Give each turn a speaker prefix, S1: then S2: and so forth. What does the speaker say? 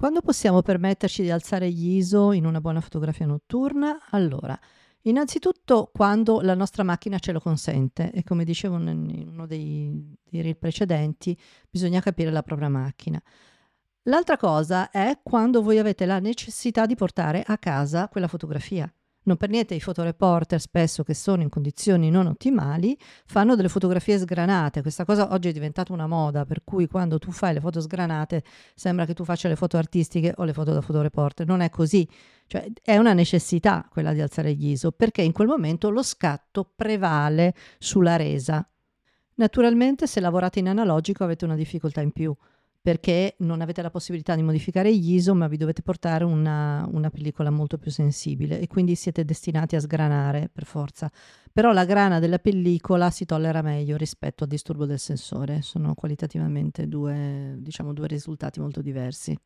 S1: Quando possiamo permetterci di alzare gli ISO in una buona fotografia notturna? Allora, innanzitutto quando la nostra macchina ce lo consente e come dicevo in uno dei, dei reel precedenti, bisogna capire la propria macchina. L'altra cosa è quando voi avete la necessità di portare a casa quella fotografia. Non per niente i fotoreporter, spesso che sono in condizioni non ottimali, fanno delle fotografie sgranate. Questa cosa oggi è diventata una moda, per cui quando tu fai le foto sgranate sembra che tu faccia le foto artistiche o le foto da fotoreporter. Non è così. Cioè, è una necessità quella di alzare gli ISO, perché in quel momento lo scatto prevale sulla resa. Naturalmente, se lavorate in analogico avete una difficoltà in più perché non avete la possibilità di modificare gli ISO, ma vi dovete portare una, una, pellicola molto più sensibile e quindi siete destinati a sgranare per forza. Però la grana della pellicola si tollera meglio rispetto al disturbo del sensore, sono qualitativamente due, diciamo, due risultati molto diversi.